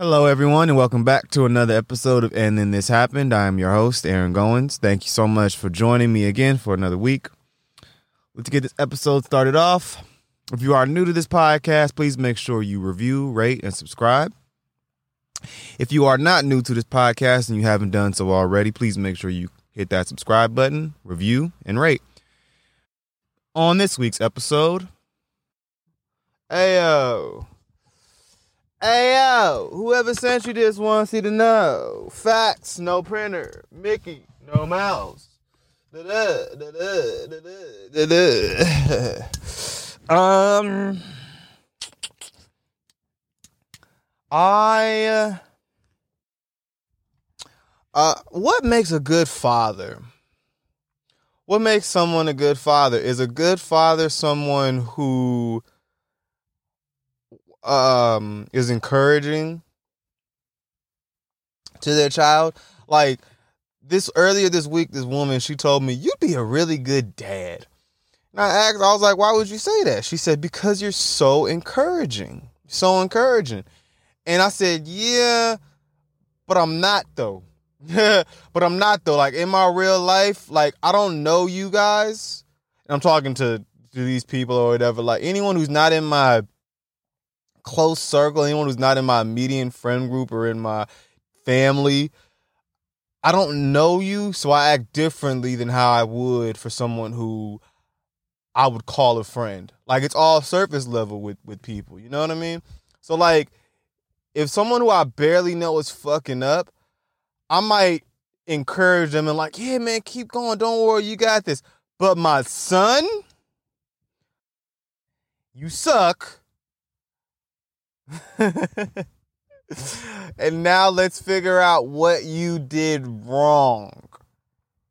Hello, everyone, and welcome back to another episode of And Then This Happened. I am your host, Aaron Goins. Thank you so much for joining me again for another week. Let's get this episode started off. If you are new to this podcast, please make sure you review, rate, and subscribe. If you are not new to this podcast and you haven't done so already, please make sure you hit that subscribe button, review, and rate. On this week's episode, Ayo. Ayo. Whoever sent you this wants you to know. Facts, no printer. Mickey, no mouse. Da-da. Um, I. Uh, uh, what makes a good father? What makes someone a good father? Is a good father someone who um is encouraging to their child? Like this earlier this week, this woman she told me you'd be a really good dad. And I asked, I was like, why would you say that? She said, because you're so encouraging, so encouraging. And I said, yeah, but I'm not though. but I'm not though. Like in my real life, like I don't know you guys. And I'm talking to to these people or whatever. Like anyone who's not in my close circle, anyone who's not in my immediate friend group or in my family, I don't know you, so I act differently than how I would for someone who I would call a friend. Like it's all surface level with with people. You know what I mean? So like if someone who I barely know is fucking up, I might encourage them and like, yeah, man, keep going. Don't worry, you got this. But my son, you suck. and now let's figure out what you did wrong.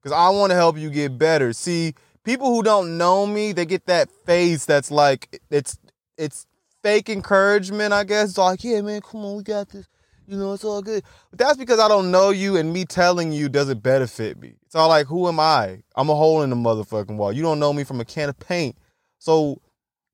Because I want to help you get better. See, people who don't know me, they get that face that's like it's it's fake encouragement, I guess. It's like, yeah, man, come on, we got this. You know, it's all good. But that's because I don't know you and me telling you doesn't benefit me. It's all like, who am I? I'm a hole in the motherfucking wall. You don't know me from a can of paint. So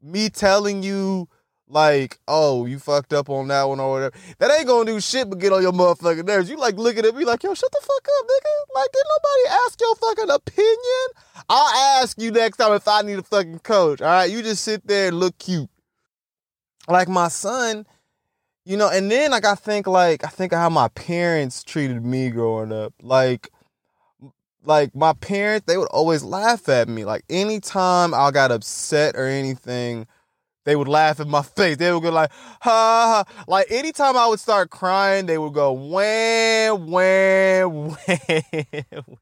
me telling you like, oh, you fucked up on that one or whatever, that ain't gonna do shit but get on your motherfucking nerves. You like looking at me like, yo, shut the fuck up, nigga. Like, did nobody ask your fucking opinion? I'll ask you next time if I need a fucking coach. All right, you just sit there and look cute. Like my son, you know, and then like I think like I think how my parents treated me growing up. Like like my parents, they would always laugh at me. Like anytime I got upset or anything, they would laugh in my face. They would go like, ha, ha. Like anytime I would start crying, they would go, wham, wham, wham.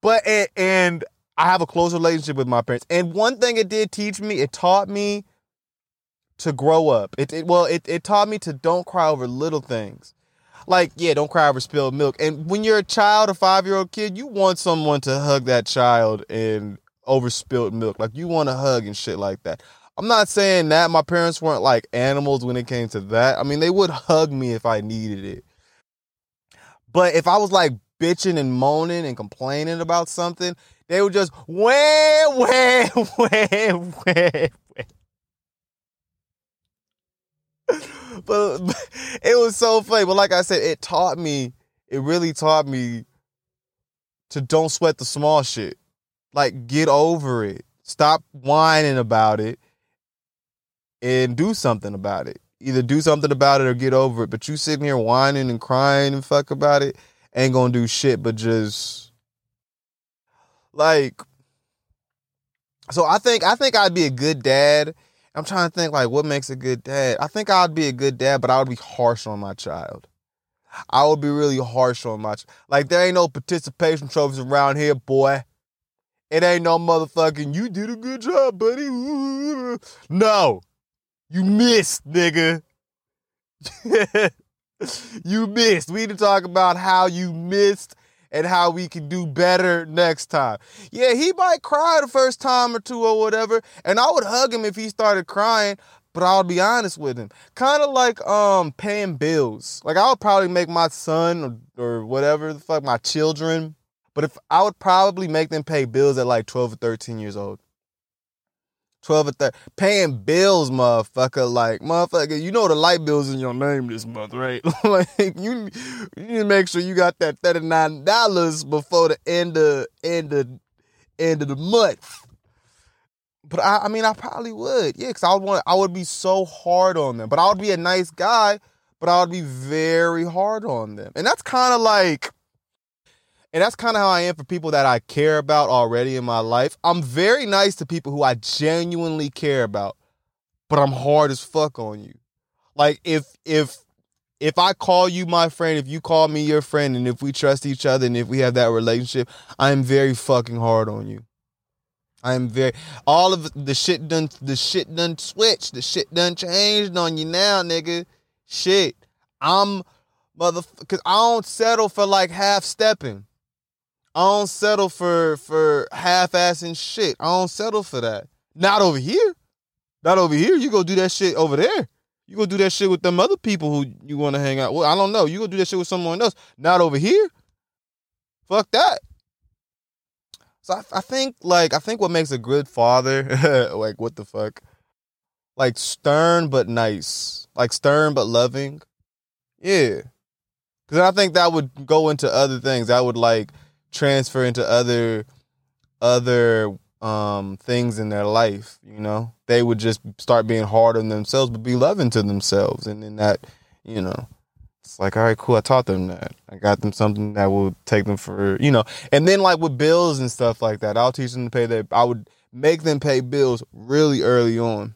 But and, and I have a close relationship with my parents. And one thing it did teach me, it taught me to grow up. It, it well, it, it taught me to don't cry over little things. Like, yeah, don't cry over spilled milk. And when you're a child, a five year old kid, you want someone to hug that child and over spilled milk. Like you want to hug and shit like that. I'm not saying that my parents weren't like animals when it came to that. I mean, they would hug me if I needed it. But if I was like bitching and moaning and complaining about something, they would just wham, wham, wham, wham, but, but it was so funny. But like I said, it taught me, it really taught me to don't sweat the small shit. Like, get over it. Stop whining about it and do something about it. Either do something about it or get over it. But you sitting here whining and crying and fuck about it ain't gonna do shit but just like so I think I think I'd be a good dad I'm trying to think like what makes a good dad. I think I'd be a good dad, but I would be harsh on my child. I would be really harsh on my ch- like there ain't no participation trophies around here, boy. It ain't no motherfucking you did a good job, buddy. No. You missed, nigga. you missed. We need to talk about how you missed and how we can do better next time. Yeah, he might cry the first time or two or whatever, and I would hug him if he started crying, but I'll be honest with him. Kind of like um paying bills. Like I would probably make my son or, or whatever the fuck my children, but if I would probably make them pay bills at like 12 or 13 years old. 12 or 13. Paying bills, motherfucker. Like, motherfucker, you know the light bill's in your name this month, right? like, you, you need to make sure you got that $39 before the end of, end of, end of the month. But I, I mean, I probably would. Yeah, because I would want, I would be so hard on them. But I would be a nice guy, but I would be very hard on them. And that's kind of like, and that's kind of how I am for people that I care about already in my life. I'm very nice to people who I genuinely care about, but I'm hard as fuck on you. Like if if if I call you my friend, if you call me your friend, and if we trust each other and if we have that relationship, I am very fucking hard on you. I am very all of the shit done the shit done switched, the shit done changed on you now, nigga. Shit. I'm mother cause I don't settle for like half stepping. I don't settle for for half-assing shit. I don't settle for that. Not over here. Not over here. You go do that shit over there. You go do that shit with them other people who you want to hang out. Well, I don't know. You go do that shit with someone else. Not over here. Fuck that. So I, I think like I think what makes a good father, like what the fuck, like stern but nice, like stern but loving. Yeah, because I think that would go into other things. That would like transfer into other other um things in their life you know? They would just start being hard on themselves but be loving to themselves. And then that you know it's like all right cool i taught them that. I got them something that will take them for you know? And then like with bills and stuff like that i'll teach them to pay their i would make them pay bills really early on.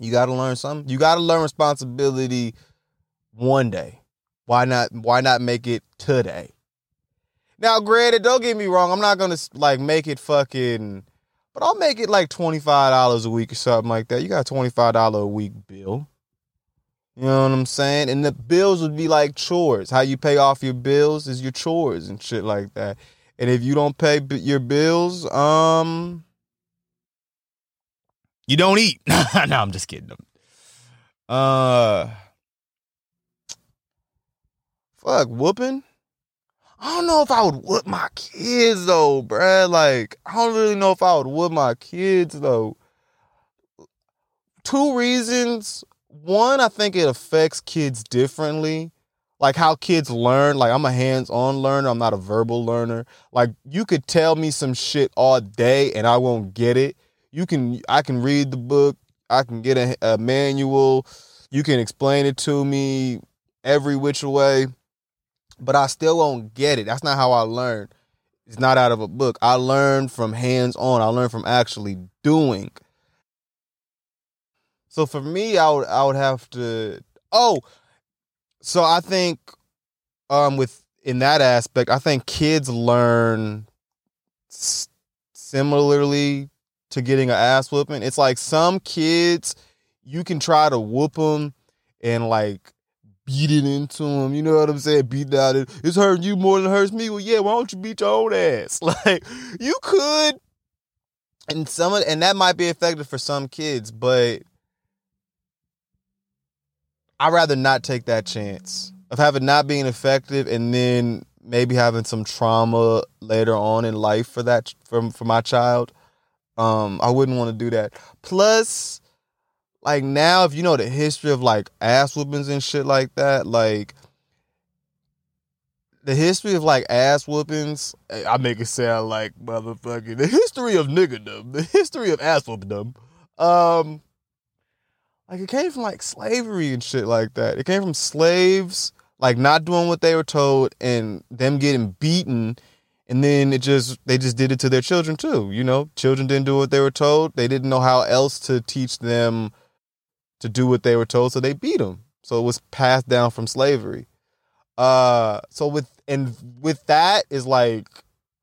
You got to learn something you got to learn responsibility one day. Why not why not make it today now, granted, don't get me wrong. I'm not gonna like make it fucking, but I'll make it like twenty five dollars a week or something like that. You got a twenty five dollar a week bill. You know what I'm saying? And the bills would be like chores. How you pay off your bills is your chores and shit like that. And if you don't pay your bills, um, you don't eat. no, I'm just kidding. Uh, fuck, whooping. I don't know if I would whoop my kids though, bruh. Like, I don't really know if I would whoop my kids though. Two reasons. One, I think it affects kids differently. Like how kids learn. Like, I'm a hands on learner, I'm not a verbal learner. Like, you could tell me some shit all day and I won't get it. You can, I can read the book, I can get a, a manual, you can explain it to me every which way but I still won't get it. That's not how I learn. It's not out of a book. I learn from hands on. I learn from actually doing. So for me, I would I would have to. Oh, so I think um with in that aspect, I think kids learn s- similarly to getting an ass whooping. It's like some kids you can try to whoop them and like beat it into him. You know what I'm saying? Beat down it. It's hurting you more than it hurts me. Well, yeah, why don't you beat your own ass? Like you could. And some of, and that might be effective for some kids, but I'd rather not take that chance of having not being effective and then maybe having some trauma later on in life for that for, for my child. Um, I wouldn't want to do that. Plus, like now if you know the history of like ass whoopings and shit like that, like the history of like ass whoopings, eh, I make it sound like motherfucking the history of niggerdom, the history of ass whoopingdom. Um like it came from like slavery and shit like that. It came from slaves like not doing what they were told and them getting beaten and then it just they just did it to their children too you know children didn't do what they were told they didn't know how else to teach them to do what they were told, so they beat them. So it was passed down from slavery. Uh, so with and with that is like,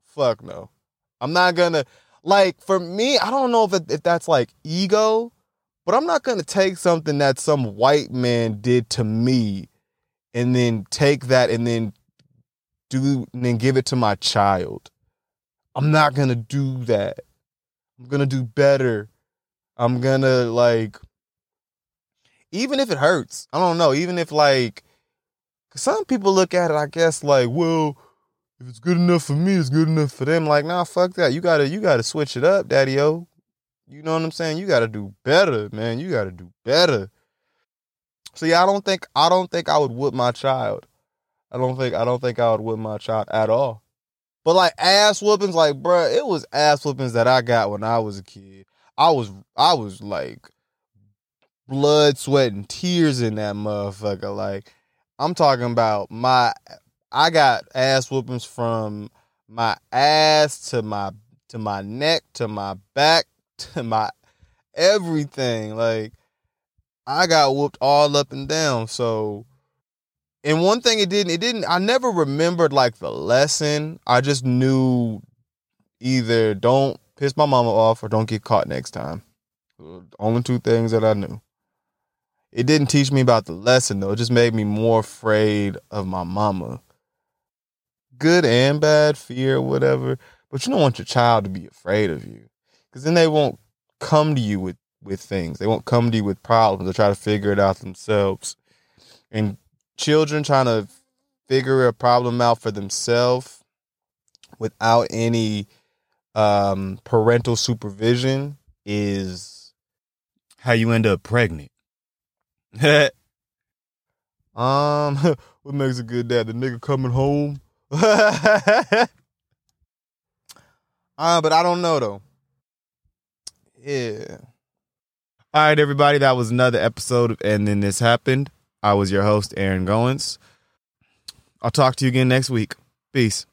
fuck no, I'm not gonna like for me. I don't know if it, if that's like ego, but I'm not gonna take something that some white man did to me, and then take that and then do and then give it to my child. I'm not gonna do that. I'm gonna do better. I'm gonna like even if it hurts. I don't know. Even if like, some people look at it, I guess like, well, if it's good enough for me, it's good enough for them. Like, nah, fuck that. You gotta, you gotta switch it up, daddy o. You know what I'm saying? You got to do better, man. You got to do better. So yeah, I don't think I don't think I would whip my child. I don't think I don't think I would whip my child at all. But like ass whoopings, like bruh, it was ass whoopings that I got when I was a kid. I was I was like blood, sweat, and tears in that motherfucker. Like I'm talking about my I got ass whoopings from my ass to my to my neck to my back to my everything. Like I got whooped all up and down. So and one thing it didn't it didn't I never remembered like the lesson. I just knew either don't piss my mama off or don't get caught next time. Only two things that I knew. It didn't teach me about the lesson though. It just made me more afraid of my mama. Good and bad, fear, whatever. But you don't want your child to be afraid of you. Cause then they won't come to you with, with things. They won't come to you with problems. They'll try to figure it out themselves. And children trying to figure a problem out for themselves without any um, parental supervision is how you end up pregnant. um, what makes a good dad? The nigga coming home. uh, but I don't know though. Yeah. All right, everybody. That was another episode of And Then This Happened. I was your host, Aaron Goins. I'll talk to you again next week. Peace.